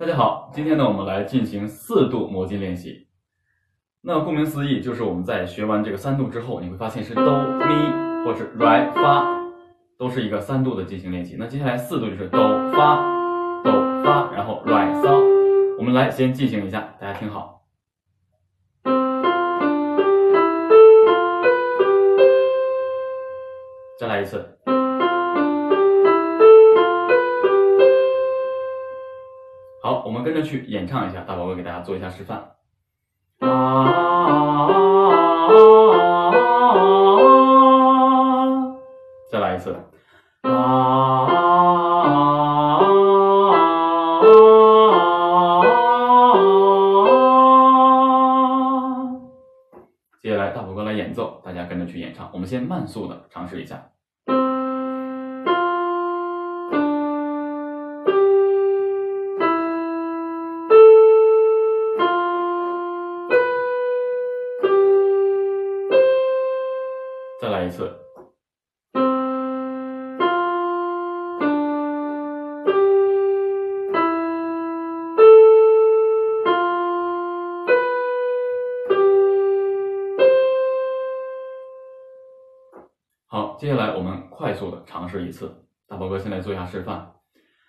大家好，今天呢，我们来进行四度魔镜练习。那顾名思义，就是我们在学完这个三度之后，你会发现是哆咪或是来发，都是一个三度的进行练习。那接下来四度就是哆发哆发，然后来骚。我们来先进行一下，大家听好。再来一次。我们跟着去演唱一下，大宝哥给大家做一下示范。啊，再来一次。啊，接下来大宝哥来演奏，大家跟着去演唱。我们先慢速的尝试一下。再来一次。好，接下来我们快速的尝试一次。大宝哥先来做一下示范。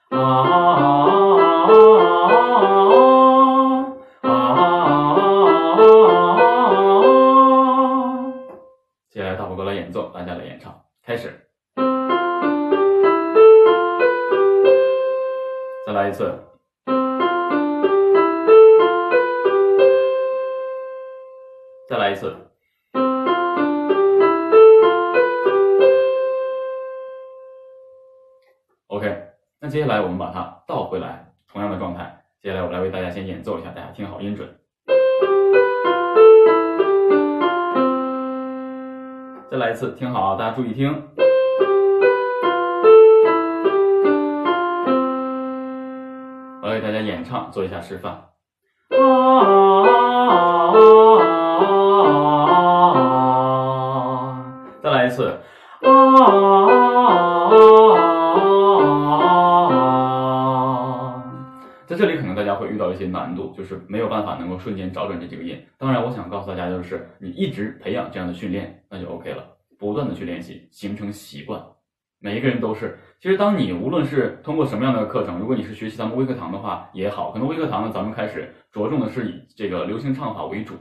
啊。演奏，大家来演唱，开始，再来一次，再来一次，OK。那接下来我们把它倒回来，同样的状态。接下来我来为大家先演奏一下，大家听好音准。再来一次，听好啊，大家注意听。我给大家演唱，做一下示范。啊，再来一次。啊，大家会遇到一些难度，就是没有办法能够瞬间找准这几个音。当然，我想告诉大家，就是你一直培养这样的训练，那就 OK 了。不断的去练习，形成习惯。每一个人都是。其实，当你无论是通过什么样的课程，如果你是学习咱们微课堂的话也好，可能微课堂呢，咱们开始着重的是以这个流行唱法为主。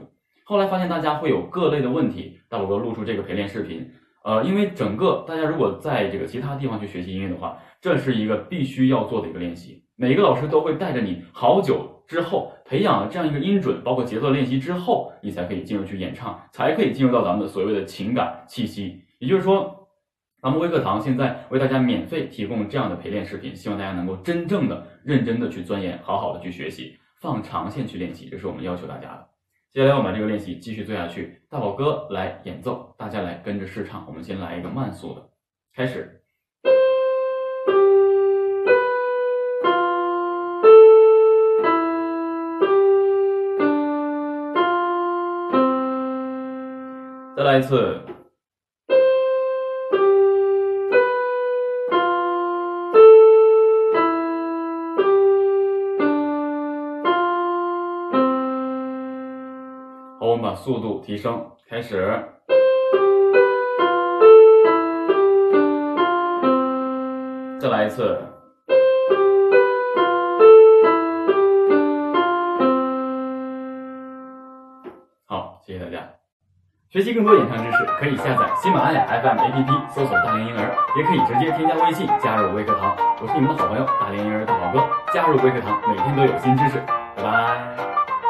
后来发现大家会有各类的问题，大宝哥录出这个陪练视频。呃，因为整个大家如果在这个其他地方去学习音乐的话，这是一个必须要做的一个练习。每个老师都会带着你好久之后培养了这样一个音准，包括节奏练习之后，你才可以进入去演唱，才可以进入到咱们的所谓的情感气息。也就是说，咱们微课堂现在为大家免费提供这样的陪练视频，希望大家能够真正的、认真的去钻研，好好的去学习，放长线去练习，这是我们要求大家的。接下来我们把这个练习继续做下去，大宝哥来演奏，大家来跟着试唱。我们先来一个慢速的，开始，来一次。好，我们把速度提升，开始，再来一次。好，谢谢大家。学习更多演唱知识，可以下载喜马拉雅 FM APP，搜索“大连婴儿”，也可以直接添加微信加入微课堂。我是你们的好朋友大连婴儿大宝哥，加入微课堂，每天都有新知识。拜拜。